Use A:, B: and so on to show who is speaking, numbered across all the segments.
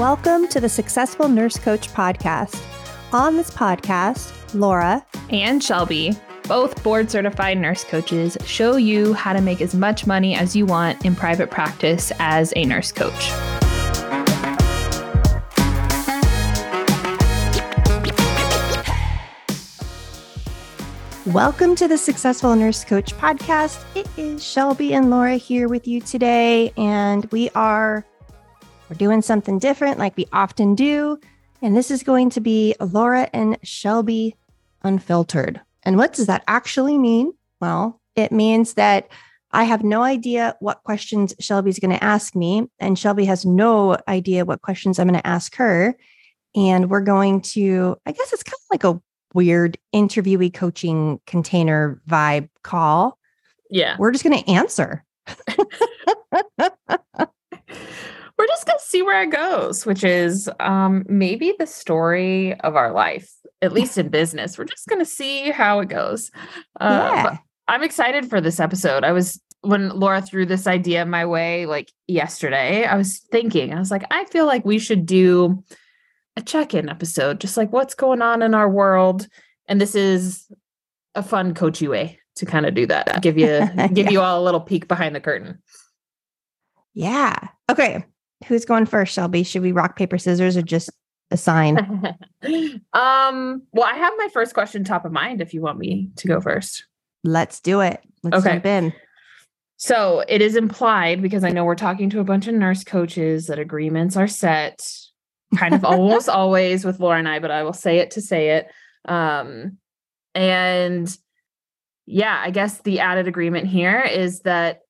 A: Welcome to the Successful Nurse Coach podcast. On this podcast, Laura
B: and Shelby, both board certified nurse coaches, show you how to make as much money as you want in private practice as a nurse coach.
A: Welcome to the Successful Nurse Coach podcast. It is Shelby and Laura here with you today, and we are we're doing something different like we often do. And this is going to be Laura and Shelby unfiltered. And what does that actually mean? Well, it means that I have no idea what questions Shelby's going to ask me, and Shelby has no idea what questions I'm going to ask her. And we're going to, I guess it's kind of like a weird interviewee coaching container vibe call.
B: Yeah.
A: We're just going to answer.
B: we're just going to see where it goes, which is um, maybe the story of our life, at least in business. We're just going to see how it goes. Uh, yeah. I'm excited for this episode. I was, when Laura threw this idea my way like yesterday, I was thinking, I was like, I feel like we should do a check in episode, just like what's going on in our world. And this is a fun coachy way to kind of do that, give you, give yeah. you all a little peek behind the curtain.
A: Yeah. Okay who's going first, Shelby? Should we rock, paper, scissors or just assign?
B: um, well, I have my first question top of mind if you want me to go first.
A: Let's do it. Let's okay. jump in.
B: So it is implied because I know we're talking to a bunch of nurse coaches that agreements are set kind of almost always with Laura and I, but I will say it to say it. Um, and yeah, I guess the added agreement here is that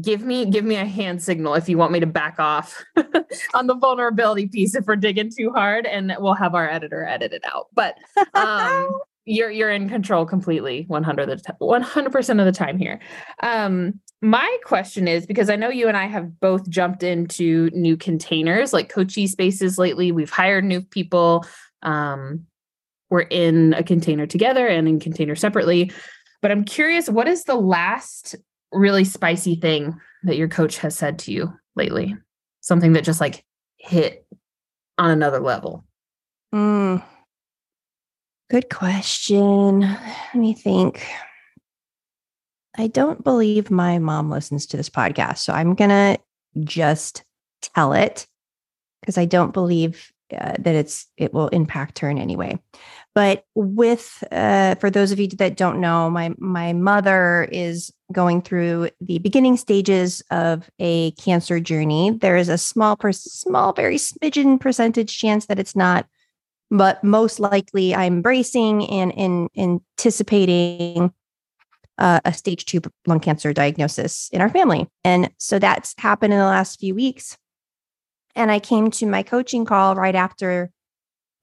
B: give me give me a hand signal if you want me to back off on the vulnerability piece if we're digging too hard and we'll have our editor edit it out. But um you're you're in control completely 100 100% of the time here. Um my question is because i know you and i have both jumped into new containers like coachy spaces lately. We've hired new people. Um we're in a container together and in container separately. But i'm curious what is the last really spicy thing that your coach has said to you lately? Something that just like hit on another level?
A: Mm. Good question. Let me think. I don't believe my mom listens to this podcast. So I'm going to just tell it because I don't believe uh, that it's it will impact her in any way. But with uh, for those of you that don't know, my my mother is going through the beginning stages of a cancer journey. There is a small, per, small, very smidgen percentage chance that it's not, but most likely I'm bracing and in anticipating uh, a stage two lung cancer diagnosis in our family. And so that's happened in the last few weeks. And I came to my coaching call right after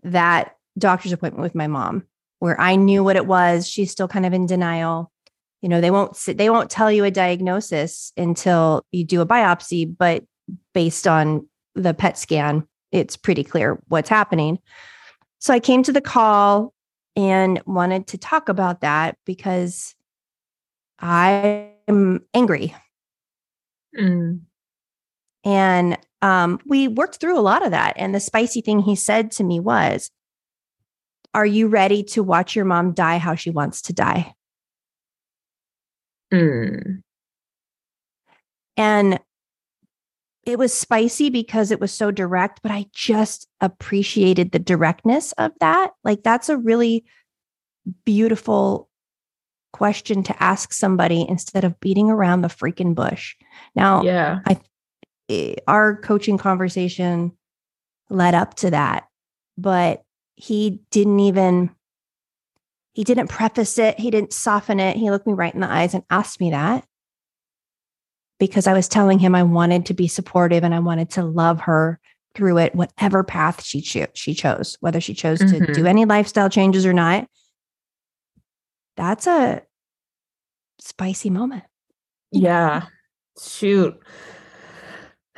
A: that doctor's appointment with my mom, where I knew what it was. She's still kind of in denial you know they won't they won't tell you a diagnosis until you do a biopsy but based on the pet scan it's pretty clear what's happening so i came to the call and wanted to talk about that because i'm angry mm. and um, we worked through a lot of that and the spicy thing he said to me was are you ready to watch your mom die how she wants to die Mm. And it was spicy because it was so direct, but I just appreciated the directness of that. Like, that's a really beautiful question to ask somebody instead of beating around the freaking bush. Now,
B: yeah,
A: I eh, our coaching conversation led up to that, but he didn't even he didn't preface it, he didn't soften it. He looked me right in the eyes and asked me that because I was telling him I wanted to be supportive and I wanted to love her through it, whatever path she cho- she chose, whether she chose mm-hmm. to do any lifestyle changes or not. That's a spicy moment.
B: Yeah. Shoot.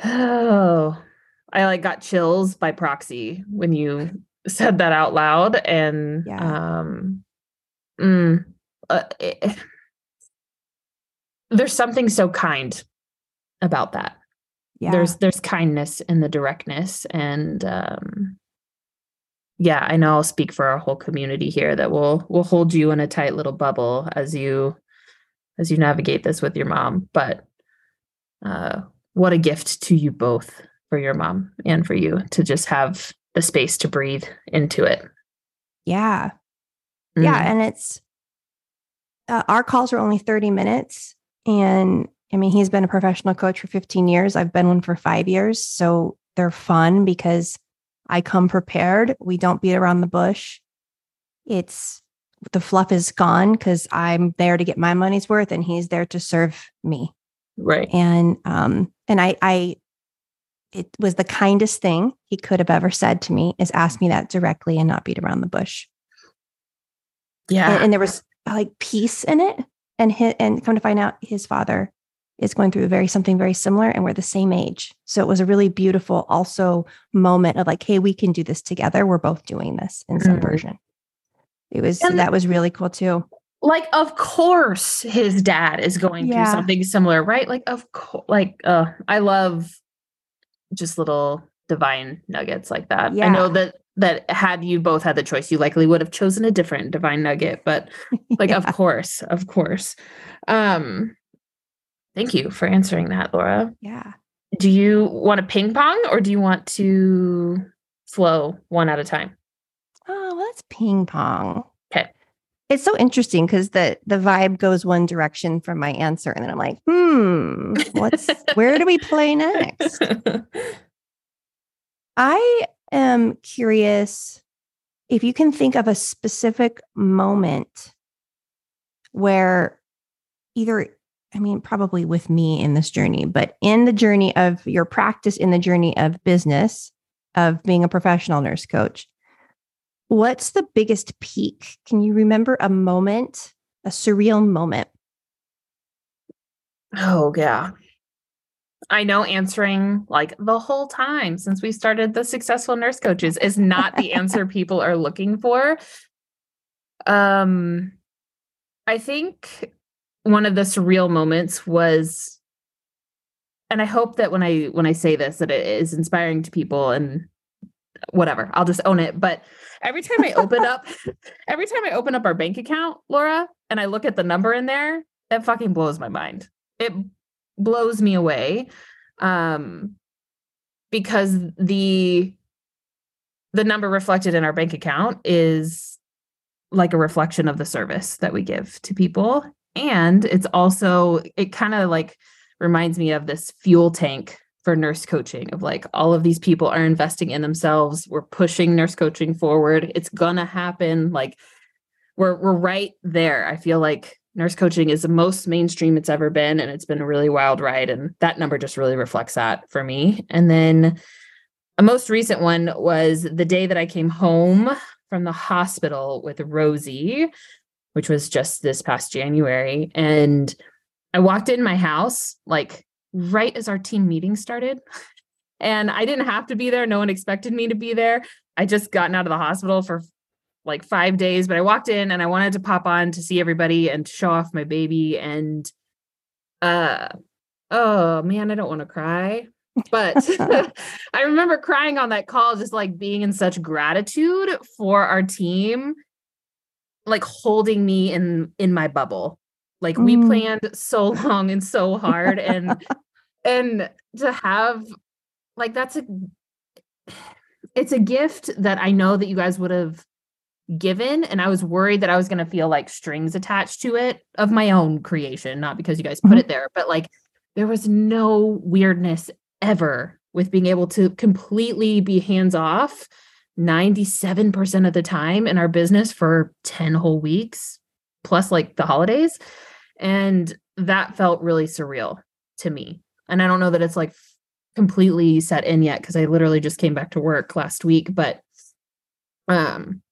B: Oh, I like got chills by proxy when you said that out loud and yeah. um mm, uh, it, there's something so kind about that yeah. there's there's kindness in the directness and um yeah i know i'll speak for our whole community here that will will hold you in a tight little bubble as you as you navigate this with your mom but uh what a gift to you both for your mom and for you to just have the space to breathe into it
A: yeah mm. yeah and it's uh, our calls are only 30 minutes and I mean, he's been a professional coach for 15 years. I've been one for five years. So they're fun because I come prepared. We don't beat around the bush. It's the fluff is gone because I'm there to get my money's worth and he's there to serve me.
B: Right.
A: And um, and I I it was the kindest thing he could have ever said to me is ask me that directly and not beat around the bush.
B: Yeah.
A: And, and there was like peace in it. And his, and come to find out his father is going through very something very similar and we're the same age. So it was a really beautiful also moment of like, hey, we can do this together. We're both doing this in some mm-hmm. version. It was and that was really cool too.
B: Like, of course, his dad is going yeah. through something similar, right? Like, of course, like, uh, I love just little divine nuggets like that. Yeah. I know that that had you both had the choice, you likely would have chosen a different divine nugget, but like, yeah. of course, of course. Um, Thank you for answering that, Laura.
A: Yeah.
B: Do you want to ping pong or do you want to flow one at a time?
A: Oh, well, let's ping pong. It's so interesting because the the vibe goes one direction from my answer, and then I'm like, hmm, what's where do we play next? I am curious if you can think of a specific moment where either I mean, probably with me in this journey, but in the journey of your practice, in the journey of business, of being a professional nurse coach, what's the biggest peak? Can you remember a moment, a surreal moment?
B: Oh, yeah. I know answering like the whole time since we started the successful nurse coaches is not the answer people are looking for. Um I think one of the surreal moments was and i hope that when i when i say this that it is inspiring to people and whatever i'll just own it. But every time i open up every time i open up our bank account laura and i look at the number in there it fucking blows my mind. It blows me away um because the the number reflected in our bank account is like a reflection of the service that we give to people. And it's also, it kind of like reminds me of this fuel tank for nurse coaching of like all of these people are investing in themselves. We're pushing nurse coaching forward. It's gonna happen. Like we're we're right there. I feel like nurse coaching is the most mainstream it's ever been and it's been a really wild ride and that number just really reflects that for me and then a most recent one was the day that i came home from the hospital with rosie which was just this past January. And I walked in my house like right as our team meeting started. And I didn't have to be there. No one expected me to be there. I just gotten out of the hospital for like five days, but I walked in and I wanted to pop on to see everybody and show off my baby. And uh oh man, I don't want to cry. But I remember crying on that call, just like being in such gratitude for our team like holding me in in my bubble like mm. we planned so long and so hard and and to have like that's a it's a gift that i know that you guys would have given and i was worried that i was going to feel like strings attached to it of my own creation not because you guys put mm-hmm. it there but like there was no weirdness ever with being able to completely be hands off 97% of the time in our business for 10 whole weeks, plus like the holidays. And that felt really surreal to me. And I don't know that it's like completely set in yet because I literally just came back to work last week, but um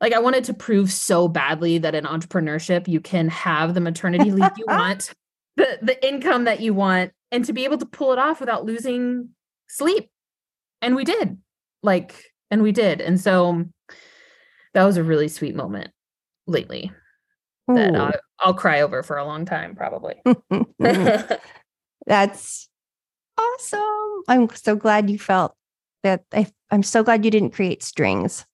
B: like I wanted to prove so badly that in entrepreneurship you can have the maternity leave you want, the the income that you want and to be able to pull it off without losing sleep. And we did. Like and we did. And so that was a really sweet moment lately Ooh. that I'll, I'll cry over for a long time, probably.
A: That's awesome. I'm so glad you felt that. I, I'm so glad you didn't create strings.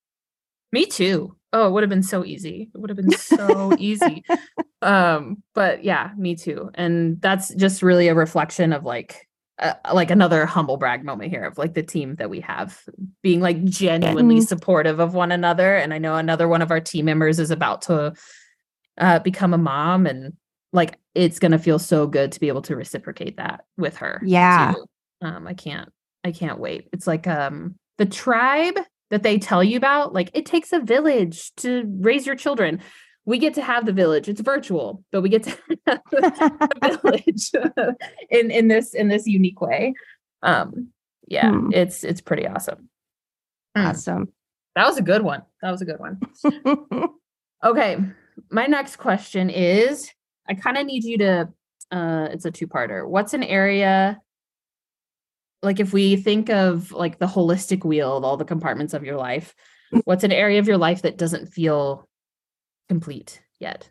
B: Me too. Oh, it would have been so easy. It would have been so easy. Um, but yeah, me too. And that's just really a reflection of like uh, like another humble brag moment here of like the team that we have being like genuinely mm-hmm. supportive of one another. And I know another one of our team members is about to uh, become a mom, and like it's gonna feel so good to be able to reciprocate that with her.
A: Yeah.
B: Too. Um, I can't. I can't wait. It's like um the tribe that they tell you about. Like it takes a village to raise your children we get to have the village. It's virtual, but we get to have the village in in this in this unique way. Um, yeah, hmm. it's it's pretty awesome.
A: Hmm. Awesome.
B: That was a good one. That was a good one. okay, my next question is: I kind of need you to. Uh, it's a two-parter. What's an area like if we think of like the holistic wheel of all the compartments of your life? What's an area of your life that doesn't feel complete yet.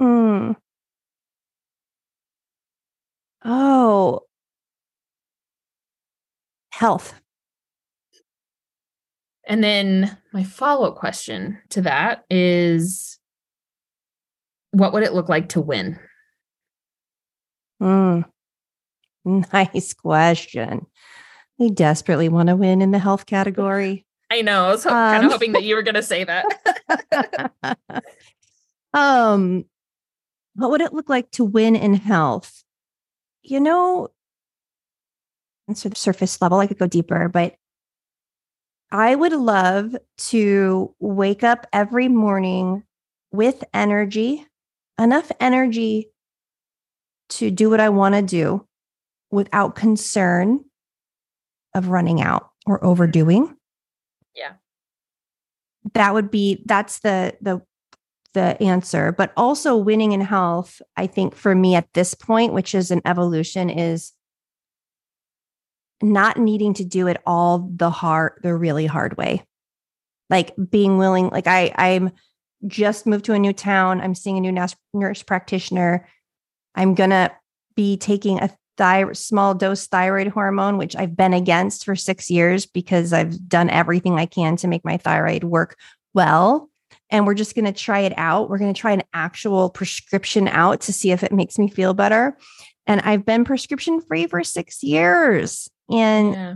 A: Mm. Oh, health.
B: And then my follow up question to that is what would it look like to win?
A: Mm. Nice question. I desperately want to win in the health category.
B: I know. I was ho- um, kind of hoping that you were going to say that.
A: um, what would it look like to win in health? You know, answer the surface level. I could go deeper, but I would love to wake up every morning with energy, enough energy to do what I want to do without concern of running out or overdoing.
B: Yeah.
A: That would be that's the the the answer. But also winning in health i think for me at this point which is an evolution is not needing to do it all the hard the really hard way. Like being willing like i i'm just moved to a new town i'm seeing a new nurse, nurse practitioner i'm gonna be taking a thyroid, small dose thyroid hormone, which I've been against for six years because I've done everything I can to make my thyroid work well. And we're just going to try it out. We're going to try an actual prescription out to see if it makes me feel better. And I've been prescription free for six years. And, yeah.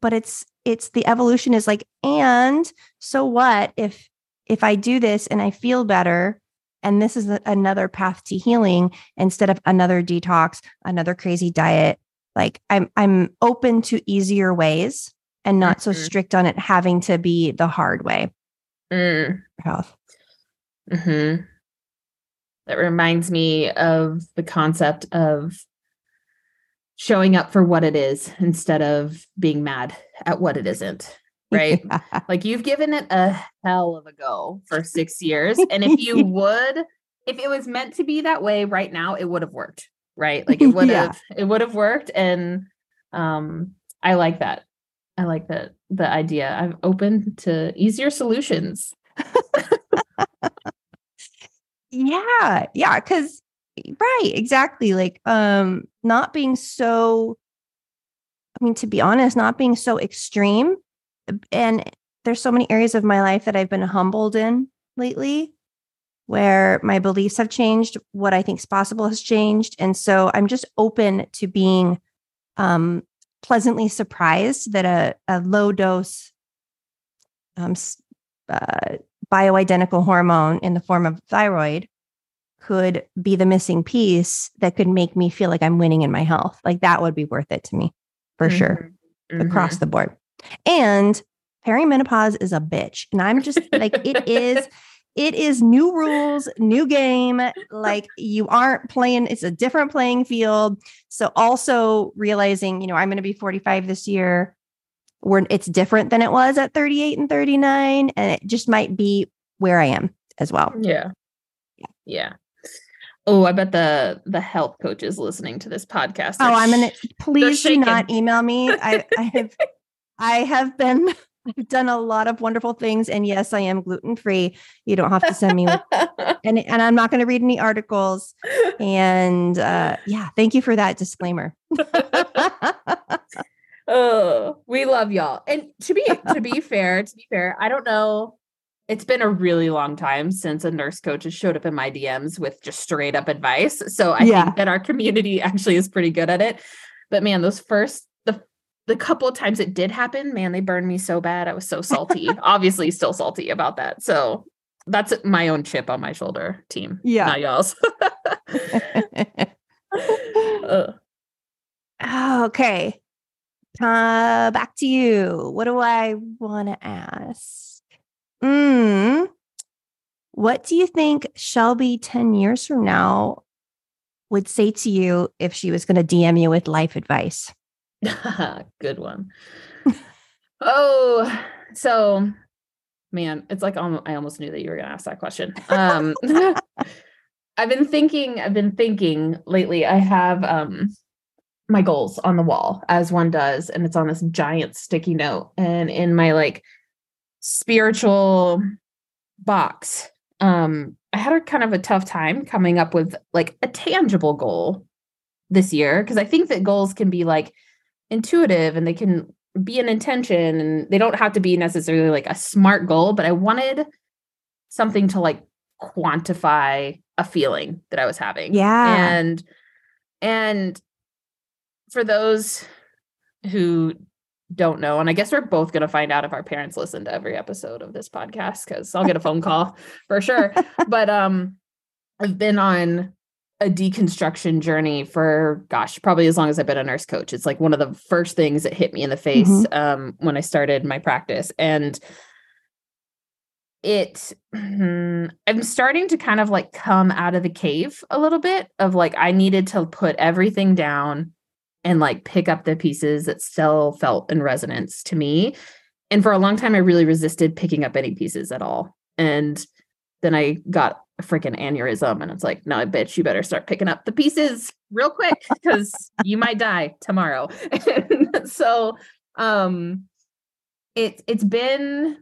A: but it's, it's the evolution is like, and so what if, if I do this and I feel better, and this is another path to healing instead of another detox, another crazy diet. Like I'm I'm open to easier ways and not mm-hmm. so strict on it having to be the hard way.
B: Mm.
A: Health.
B: Mm-hmm. That reminds me of the concept of showing up for what it is instead of being mad at what it isn't right? Yeah. Like you've given it a hell of a go for six years. And if you would, if it was meant to be that way right now, it would have worked, right? Like it would have, yeah. it would have worked. And um, I like that. I like that the idea. I'm open to easier solutions.
A: yeah. Yeah. Cause right, exactly. Like um not being so I mean, to be honest, not being so extreme and there's so many areas of my life that I've been humbled in lately where my beliefs have changed, what I think is possible has changed. And so I'm just open to being um, pleasantly surprised that a, a low dose um, uh, bioidentical hormone in the form of thyroid could be the missing piece that could make me feel like I'm winning in my health. Like that would be worth it to me for mm-hmm. sure, mm-hmm. across the board. And perimenopause is a bitch. And I'm just like, it is. It is new rules, new game. Like you aren't playing, it's a different playing field. So also realizing, you know, I'm going to be 45 this year where it's different than it was at 38 and 39 and it just might be where I am as well.
B: Yeah. Yeah. Yeah. Oh, I bet the the health coach is listening to this podcast.
A: Oh, they're oh, I'm gonna please do not email me. I, I have I have been I've done a lot of wonderful things. And yes, I am gluten free. You don't have to send me, and, and I'm not going to read any articles. And uh, yeah, thank you for that disclaimer.
B: oh, we love y'all. And to be to be fair, to be fair, I don't know. It's been a really long time since a nurse coach has showed up in my DMs with just straight up advice. So I yeah. think that our community actually is pretty good at it. But man, those first the couple of times it did happen, man, they burned me so bad. I was so salty. Obviously, still salty about that. So that's my own chip on my shoulder, team.
A: Yeah,
B: not y'all's.
A: okay. Uh, back to you. What do I want to ask? Mm, what do you think Shelby 10 years from now would say to you if she was going to DM you with life advice?
B: Good one. oh, so man, it's like I almost knew that you were going to ask that question. Um, I've been thinking, I've been thinking lately. I have um my goals on the wall as one does and it's on this giant sticky note and in my like spiritual box um i had a kind of a tough time coming up with like a tangible goal this year because i think that goals can be like intuitive and they can be an intention and they don't have to be necessarily like a smart goal but i wanted something to like quantify a feeling that i was having
A: yeah
B: and and for those who don't know, and I guess we're both going to find out if our parents listen to every episode of this podcast because I'll get a phone call for sure. But um, I've been on a deconstruction journey for gosh, probably as long as I've been a nurse coach. It's like one of the first things that hit me in the face mm-hmm. um, when I started my practice, and it i'm starting to kind of like come out of the cave a little bit of like i needed to put everything down and like pick up the pieces that still felt in resonance to me. And for a long time, I really resisted picking up any pieces at all. And then I got a freaking aneurysm, and it's like, no, bitch, you better start picking up the pieces real quick because you might die tomorrow. so, um, it it's been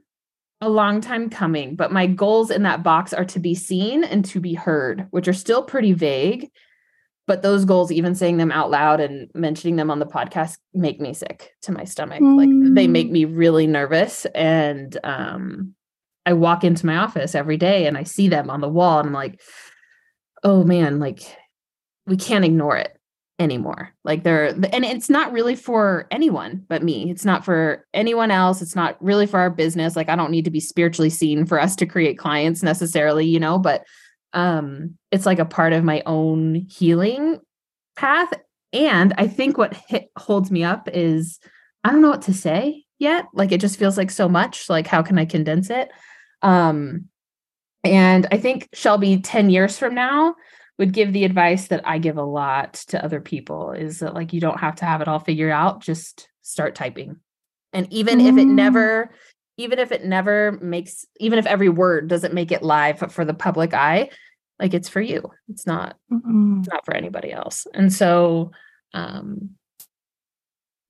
B: a long time coming, but my goals in that box are to be seen and to be heard, which are still pretty vague but those goals even saying them out loud and mentioning them on the podcast make me sick to my stomach mm. like they make mm. me really nervous and um i walk into my office every day and i see them on the wall and i'm like oh man like we can't ignore it anymore. Like they're and it's not really for anyone but me. It's not for anyone else. It's not really for our business. Like i don't need to be spiritually seen for us to create clients necessarily you know but um it's like a part of my own healing path. And i think what hit, holds me up is i don't know what to say yet. Like it just feels like so much. Like how can i condense it um and i think shelby 10 years from now would give the advice that i give a lot to other people is that like you don't have to have it all figured out just start typing and even mm. if it mm. never even if it never makes even if every word doesn't make it live for the public eye like it's for you it's not mm-hmm. not for anybody else and so um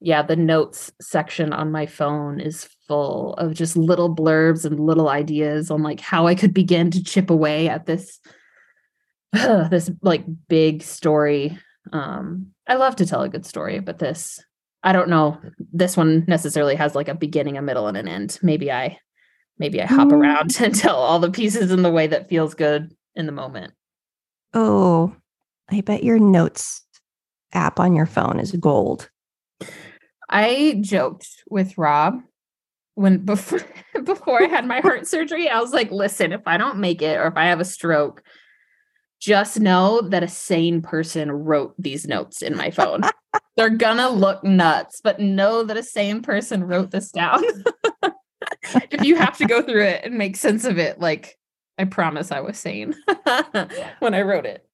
B: yeah the notes section on my phone is full of just little blurbs and little ideas on like how i could begin to chip away at this uh, this like big story um i love to tell a good story but this I don't know. This one necessarily has like a beginning, a middle, and an end. Maybe I maybe I hop mm. around and tell all the pieces in the way that feels good in the moment.
A: Oh, I bet your notes app on your phone is gold.
B: I joked with Rob when before before I had my heart surgery. I was like, listen, if I don't make it or if I have a stroke, just know that a sane person wrote these notes in my phone. They're gonna look nuts, but know that a sane person wrote this down. if you have to go through it and make sense of it, like I promise I was sane when I wrote it.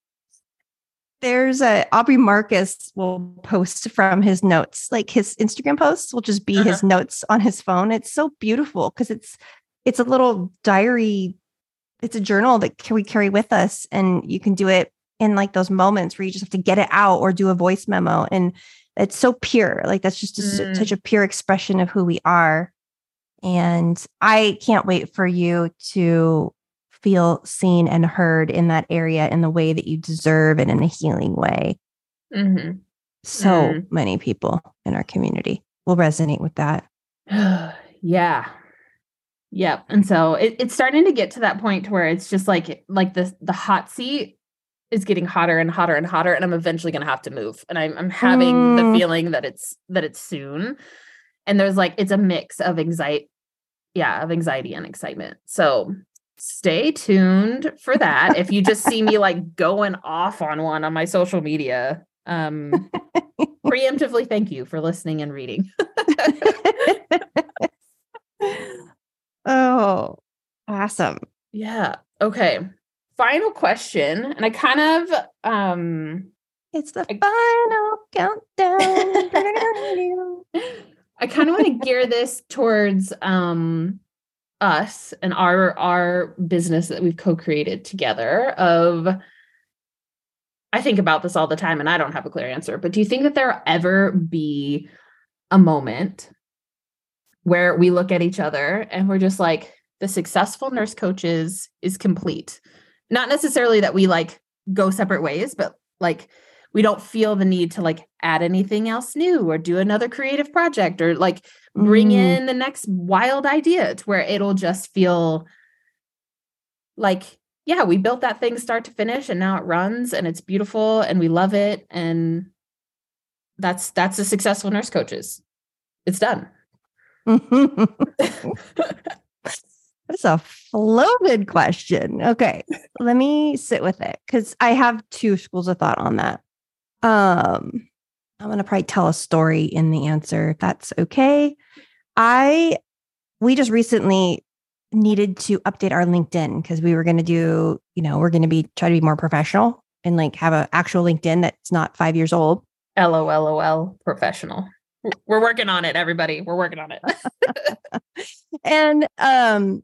A: There's a Aubrey Marcus will post from his notes, like his Instagram posts will just be uh-huh. his notes on his phone. It's so beautiful because it's it's a little diary it's a journal that can we carry with us and you can do it in like those moments where you just have to get it out or do a voice memo and it's so pure like that's just mm. such a pure expression of who we are And I can't wait for you to feel seen and heard in that area in the way that you deserve and in a healing way.
B: Mm-hmm.
A: So
B: Mm.
A: many people in our community will resonate with that.
B: yeah. Yep. And so it, it's starting to get to that point where it's just like like the the hot seat is getting hotter and hotter and hotter, and I'm eventually gonna have to move. And I'm I'm having the
A: Mm.
B: feeling that it's that it's soon. And there's like it's a mix of anxiety, yeah, of anxiety and excitement. So stay tuned for that. if you just see me like going off on one on my social media, um preemptively thank you for listening and reading.
A: oh, awesome.
B: Yeah. Okay. Final question. And I kind of um
A: It's the
B: I-
A: final countdown.
B: I kind of want to gear this towards um us and our our business that we've co-created together of I think about this all the time and I don't have a clear answer, but do you think that there'll ever be a moment where we look at each other and we're just like the successful nurse coaches is complete. Not necessarily that we like go separate ways, but like we don't feel the need to like add anything else new or do another creative project or like bring
A: Mm.
B: in the next wild idea to where it'll just feel like yeah we built that thing start to finish and now it runs and it's beautiful and we love it and that's that's the successful nurse coaches it's done
A: That's a loaded question. Okay, let me sit with it because I have two schools of thought on that. Um, I'm gonna probably tell a story in the answer if that's okay. I we just recently needed to update our LinkedIn because we were gonna do, you know, we're gonna be try to be more professional and like have an actual LinkedIn that's not five years old.
B: lol professional we're working on it everybody we're working on it
A: and um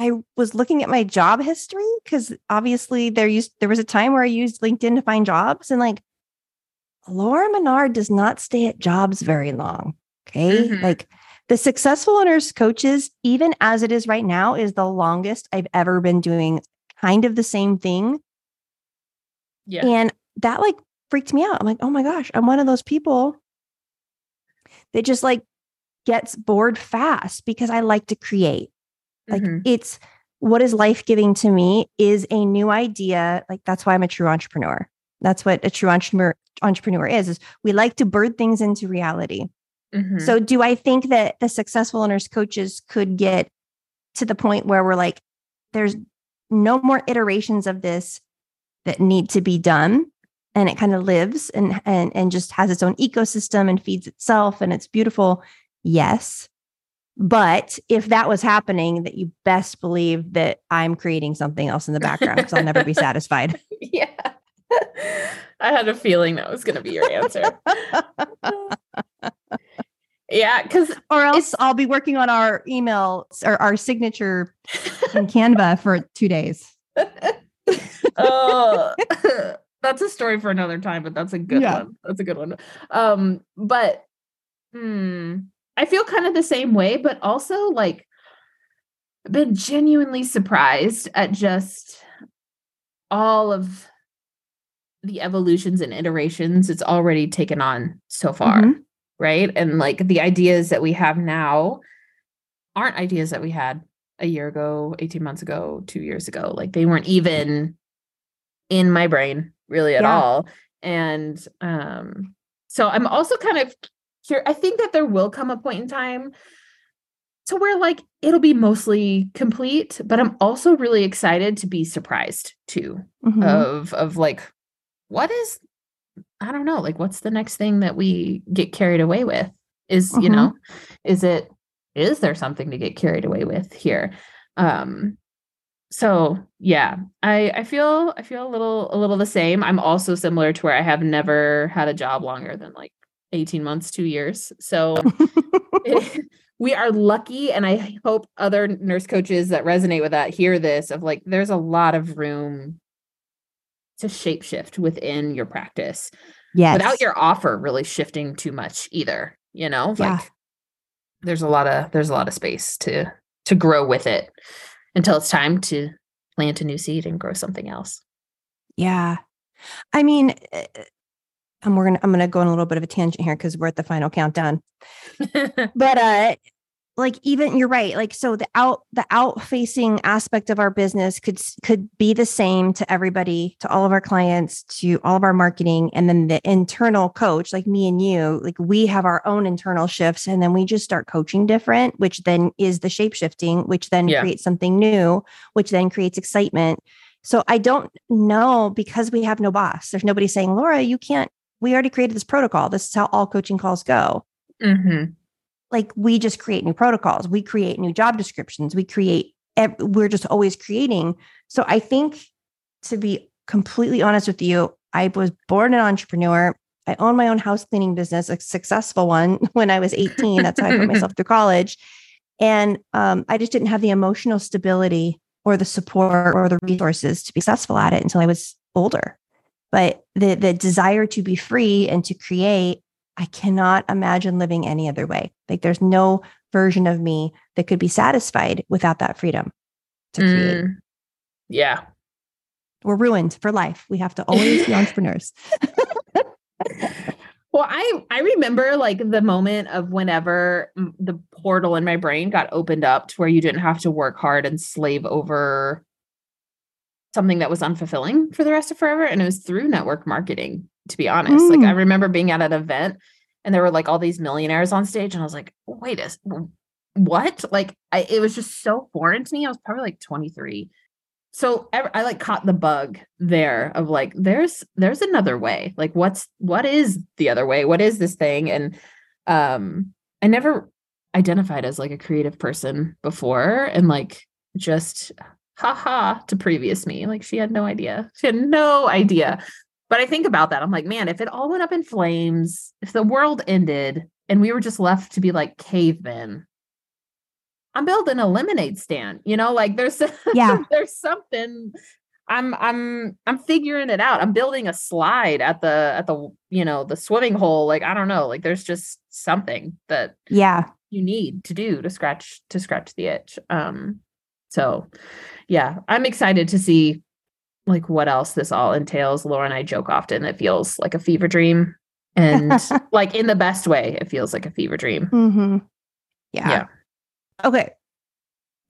A: I was looking at my job history because obviously there used there was a time where I used LinkedIn to find jobs and like Laura Menard does not stay at jobs very long. Okay.
B: Mhm.
A: Like the successful nurse coaches, even as it is right now, is the longest I've ever been doing kind of the same thing.
B: yeah
A: And that like freaked me out. I'm like, oh my gosh, I'm one of those people that just like gets bored fast because I like to create. Like
B: Mhm.
A: it's what is life giving to me is a new idea. Like that's why I'm a true entrepreneur. That's what a true entrepreneur entrepreneur is, is we like to bird things into reality.
B: Mhm.
A: So do I think that the successful nurse coaches could get to the point where we're like, there's no more iterations of this that need to be done and it kind of lives and and and just has its own ecosystem and feeds itself and it's beautiful yes but if that was happening that you best believe that i'm creating something else in the background because i'll never be satisfied
B: yeah i had a feeling that was going to be your answer. Yeah because
A: or else i'll be working on our email or our signature in canva for two days.
B: Oh that's a story for another time but that's a good
A: Yeah.
B: one. That's a good one. Um but hmm i feel kind of the same way but also like been genuinely surprised at just all of the evolutions and iterations it's already taken on so far
A: Mhm.
B: right and like the ideas that we have now aren't ideas that we had a year ago 18 months ago 2 years ago like they weren't even in my brain really at
A: Yeah.
B: all and um so i'm also kind of here i think that there will come a point in time to where like it'll be mostly complete but i'm also really excited to be surprised too
A: Mhm.
B: of of like what is i don't know like what's the next thing that we get carried away with? Is you
A: Mhm.
B: know is it is there something to get carried away with here? Um so yeah i i feel i feel a little a little the same. I'm also similar to where i have never had a job longer than like 18 months 2 years. So we are lucky and i hope other nurse coaches that resonate with that hear this of like there's a lot of room to shapeshift within your practice
A: yes
B: without your offer really shifting too much either you know
A: Yeah.
B: like there's a lot of there's a lot of space to to grow with it until it's time to plant a new seed and grow something else.
A: Yeah. I mean, and eh, eh, we're gonna I'm gonna go on a little bit of a tangent here because we're at the final countdown. but uh like even you're right like so the out the out facing aspect of our business could could be the same to everybody to all of our clients to all of our marketing and then the internal coach like me and you like we have our own internal shifts and then we just start coaching different which then is the shape shifting which then yeah. creates something new which then creates excitement. So i don't know because we have no boss there's nobody saying laura you can't we already created this protocol this is how all coaching calls go. Mm-hmm like we just create new protocols we create new job descriptions we create we're just always creating. So i think to be completely honest with you i was born an entrepreneur. I own my own house cleaning business a successful one when i was 18 that's how i put myself through college. And um, i just didn't have the emotional stability or the support or the resources to be successful at it until i was older. But the the desire to be free and to create I cannot imagine living any other way. Like there's no version of me that could be satisfied without that freedom to create. Mm,
B: yeah.
A: We're ruined for life. We have to always be entrepreneurs.
B: well, I I remember like the moment of whenever the portal in my brain got opened up to where you didn't have to work hard and slave over something that was unfulfilling for the rest of forever and it was through network marketing to be honest. Mm. Like I mm. remember being at an event and there were like all these millionaires on stage and I was like, wait a what? Like I, it was just so foreign to me. I was probably like 23. So I, I like caught the bug there of like there's there's another way. Like what's what is the other way? What is this thing? And um I never identified as like a creative person before and like just haha to previous me. Like she had no idea. She had no idea. But I think about that. I'm like, man, if it all went up in flames, if the world ended and we were just left to be like cavemen, I'm building a lemonade stand. You know, like there's yeah, there's something. I'm I'm I'm figuring it out. I'm building a slide at the at the you know the swimming hole. Like I don't know. Like there's just something that
A: yeah
B: you need to do to scratch to scratch the itch. Um. So, yeah, I'm excited to see like what else this all entails. Laura and I joke often it feels like a fever dream. And like in the best way, it feels like a fever dream.
A: Mm-hmm. Yeah. yeah. Okay.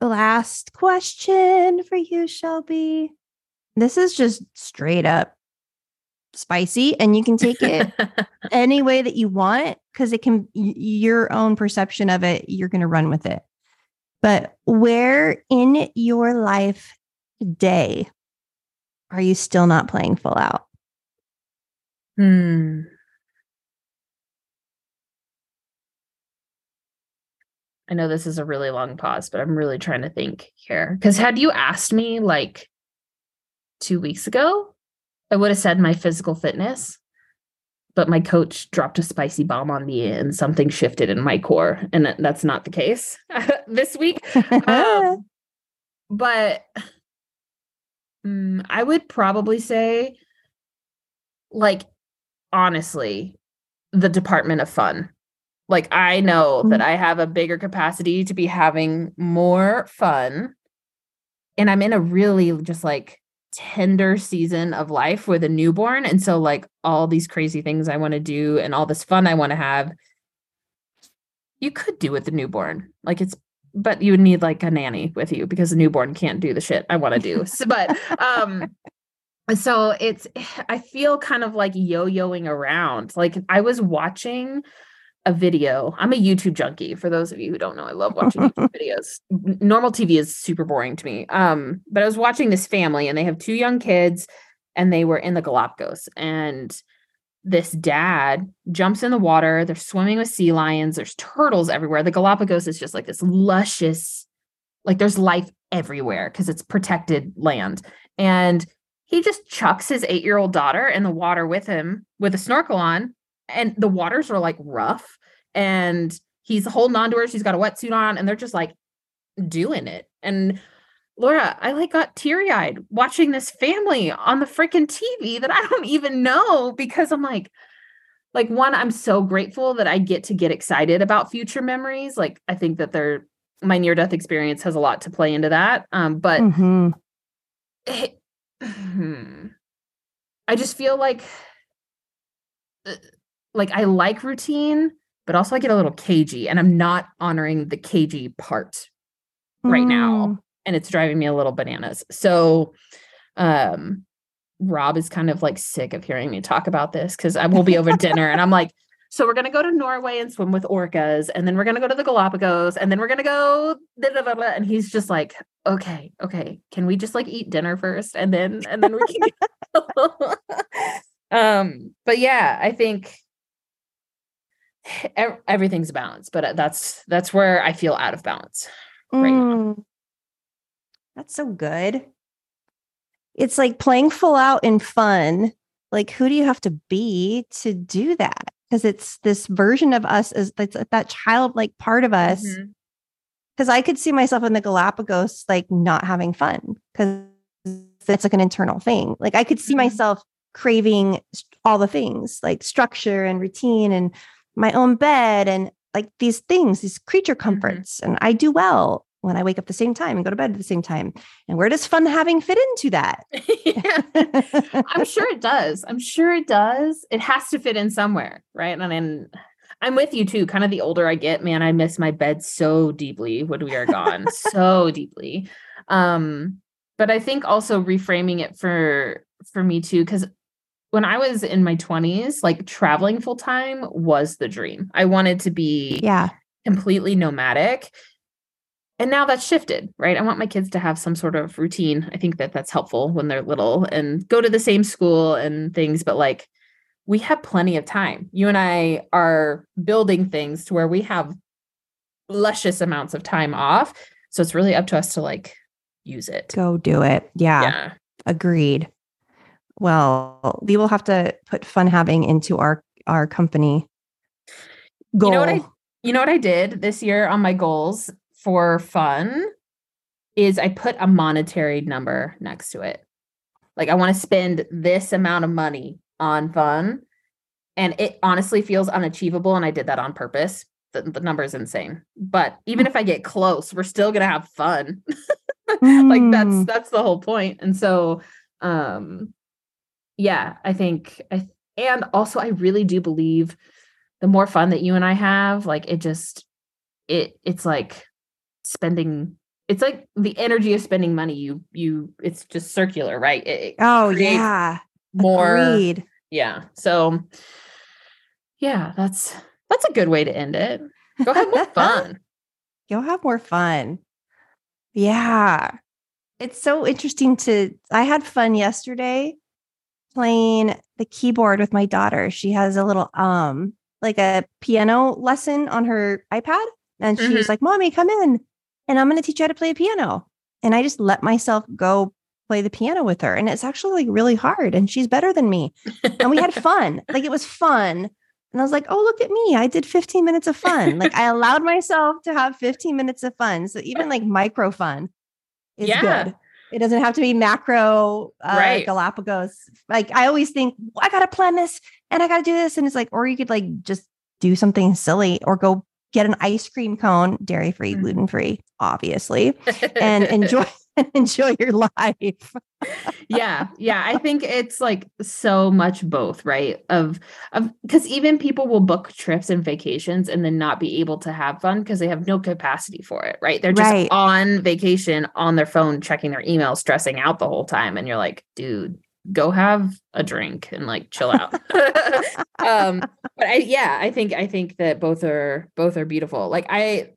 A: The last question for you, Shelby. This is just straight up spicy, and you can take it any way that you want because it can, your own perception of it, you're going to run with it. But where in your life today are you still not playing full out?
B: Hmm. I know this is a really long pause, but I'm really trying to think here. Because had you asked me like two weeks ago, I would have said my physical fitness, but my coach dropped a spicy bomb on me and something shifted in my core. And that's not the case this week. um, but Mm, I would probably say, like, honestly, the Department of Fun. Like, I know mm-hmm. that I have a bigger capacity to be having more fun. And I'm in a really just like tender season of life with a newborn. And so, like, all these crazy things I want to do and all this fun I want to have, you could do with the newborn. Like, it's but you would need like a nanny with you because a newborn can't do the shit I want to do. So, but um so it's I feel kind of like yo-yoing around. Like I was watching a video. I'm a YouTube junkie. For those of you who don't know, I love watching YouTube videos. Normal TV is super boring to me. Um, but I was watching this family and they have two young kids and they were in the Galapagos and this dad jumps in the water. They're swimming with sea lions. There's turtles everywhere. The Galapagos is just like this luscious, like there's life everywhere because it's protected land. And he just chucks his eight year old daughter in the water with him with a snorkel on. And the waters are like rough. And he's holding on to her. She's got a wetsuit on, and they're just like doing it. And Laura, I like got teary eyed watching this family on the freaking TV that I don't even know because I'm like, like one i'm so grateful that i get to get excited about future memories like i think that they're my near death experience has a lot to play into that um but
A: Mhm.
B: it- hmm. i just feel like uh, like i like routine but also i get a little cagey and i'm not honoring the cagey part right now
A: Mm.
B: And it's driving me a little bananas. So um Rob is kind of like sick of hearing me talk about this because I will be over dinner and I'm like, so we're gonna go to Norway and swim with orcas, and then we're gonna go to the Galapagos, and then we're gonna go da, da, da, da," and he's just like, okay, okay, can we just like eat dinner first and then and then we can go?" um but yeah, I think everything's balanced, but uh, that's that's where I feel out of balance. right now.
A: Mm. That's so good. It's like playing full out and fun. Like, who do you have to be to do that? Because it's this version of us as that's that childlike part of us. Because I could see myself in the Galapagos, like not having fun because it's like an internal thing. Like, I could see
B: Mhm.
A: myself craving all the things like structure and routine and my own bed and like these things, these creature comforts. And I do well when I wake up the same time and go to bed at the same time. And where does fun having fit into that?
B: yeah. I'm sure it does. I'm sure it does. It has to fit in somewhere, right? And then I'm with you too. Kind of the older I get, man, I miss my bed so deeply when we are gone, so deeply. Um, but I think also reframing it for for me too, because when I was in my 20s, like traveling full time was the dream. I wanted to be
A: yeah.
B: completely nomadic. And now that's shifted, right? I want my kids to have some sort of routine. I think that that's helpful when they're little and go to the same school and things, but like we have plenty of time. You and I are building things to where we have luscious amounts of time off. So it's really up to us to like use it.
A: Go do it. Yeah.
B: Yeah.
A: Agreed. Well, we will have to put fun having into our our company goal.
B: You know what I you know what I did this year on my goals for fun is I put a monetary number next to it. Like I want to spend this amount of money on fun. And it honestly feels unachievable. And I did that on purpose. The, the number is insane. But even if I get close, we're still gonna have fun. like that's
A: Mm.
B: that's the whole point. And so um yeah, I think I and also I really do believe the more fun that you and I have, like it just it it's like spending it's like the energy of spending money you you it's just circular right it, it
A: oh yeah.
B: more
A: Agreed.
B: yeah so yeah that's that's a good way to end it go have more fun
A: Go have more fun. Yeah. It's so interesting to I had fun yesterday playing the keyboard with my daughter. She has a little um like a piano lesson on her iPad and she was
B: Mhm.
A: like, "Mommy, come in and I'm going to teach you how to play a piano." And I just let myself go play the piano with her and it's actually like really hard and she's better than me. And we had fun. Like it was fun. And I was like, oh, look at me. I did 15 minutes of fun. Like I allowed myself to have 15 minutes of fun. So even like micro fun is
B: Yeah.
A: good. It doesn't have to be macro uh,
B: Right.
A: Galapagos. Like I always think, I got to plan this and I got to do this. And it's like, or you could like just do something silly or go get an ice cream cone, dairy free,
B: Mhm.
A: gluten free, obviously, and enjoy and enjoy your life.
B: yeah yeah i think it's like so much both right of of because even people will book trips and vacations and then not be able to have fun because they have no capacity for it right they're just
A: Right.
B: on vacation on their phone checking their email stressing out the whole time and you're like dude go have a drink and like chill out. Um but i yeah i think i think that both are both are beautiful. Like i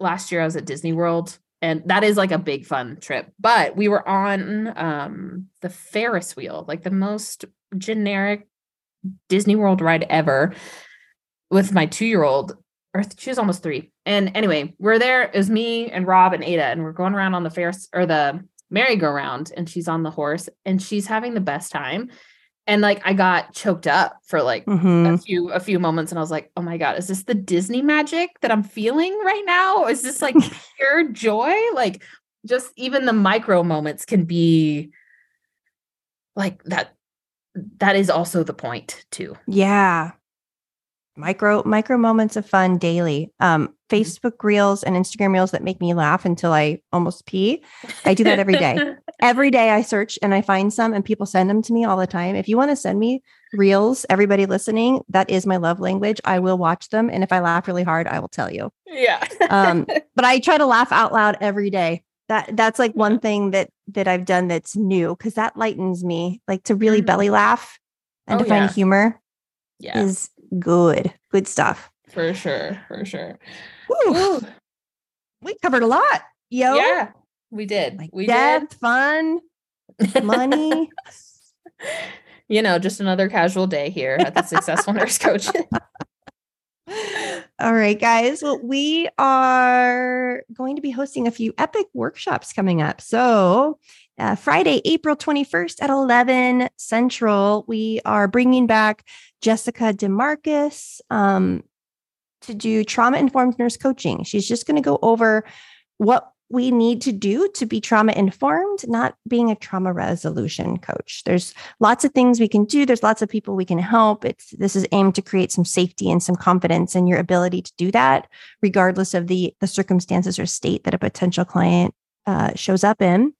B: last year i was at disney world and that is like a big fun trip but we were on um the ferris wheel like the most generic disney world ride ever with my two-year-old or th- she was almost three. And anyway we're there it was me and rob and ada and we're going around on the ferris or the merry-go-round and she's on the horse and she's having the best time and like i got choked up for like
A: Mhm.
B: a few a few moments and I was like, "Oh my god, is this the Disney magic that I'm feeling right now? Is this like pure joy? Like just even the micro moments can be like that that is also the point too.
A: Yeah. Micro micro moments of fun daily. Um,
B: Mm-hmm.
A: Facebook reels and Instagram reels that make me laugh until I almost pee. I do that every day. Every day I search and I find some and people send them to me all the time. If you want to send me reels, everybody listening, that is my love language. I will watch them. And if I laugh really hard, I will tell you.
B: yeah.
A: Um, but I try to laugh out loud every day. That that's like one thing that that I've done that's new because that lightens me. Like to really
B: Mhm.
A: belly laugh and
B: Oh,
A: to find
B: yeah.
A: humor
B: yeah.
A: is good. Good stuff.
B: For sure. For sure. Woo.
A: we covered a lot. Yo.
B: Yeah. We did.
A: Like
B: we
A: death, fun, money.
B: you know, just another casual day here at the Successful Nurse Coach.
A: All right, guys. Well, we are going to be hosting a few epic workshops coming up. So, uh, Friday, April 21st at 11 Central, we are bringing back Jessica DeMarcus um, to do trauma informed nurse coaching. She's just going to go over what we need to do to be trauma informed, not being a trauma resolution coach. There's lots of things we can do. There's lots of people we can help. It's this is aimed to create some safety and some confidence in your ability to do that, regardless of the the circumstances or state that a potential client uh, shows up in.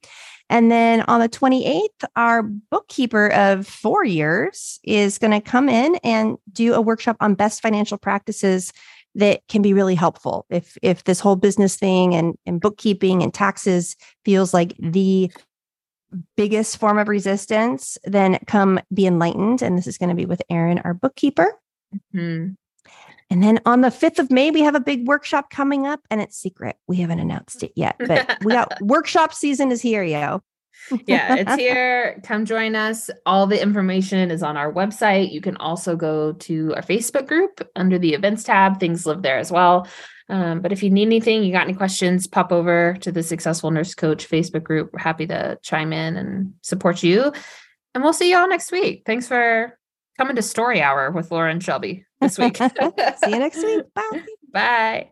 A: And then on the 28th, our bookkeeper of four years is going to come in and do a workshop on best financial practices that can be really helpful. If if this whole business thing and, and bookkeeping and taxes feels like the biggest form of resistance then come be enlightened. And this is going to be with Erin our bookkeeper.
B: Hmm.
A: And then on the 5th of May we have a big workshop coming up and it's secret we haven't announced it yet but we got workshop season is here yo
B: yeah, it's here. Come join us. All the information is on our website. You can also go to our Facebook group under the events tab. Things live there as well. Um, but if you need anything, you got any questions, pop over to the Successful Nurse Coach Facebook group. We're happy to chime in and support you. And we'll see you all next week. Thanks for coming to Story Hour with Laura and Shelby this week.
A: see you next week bye
B: Bye.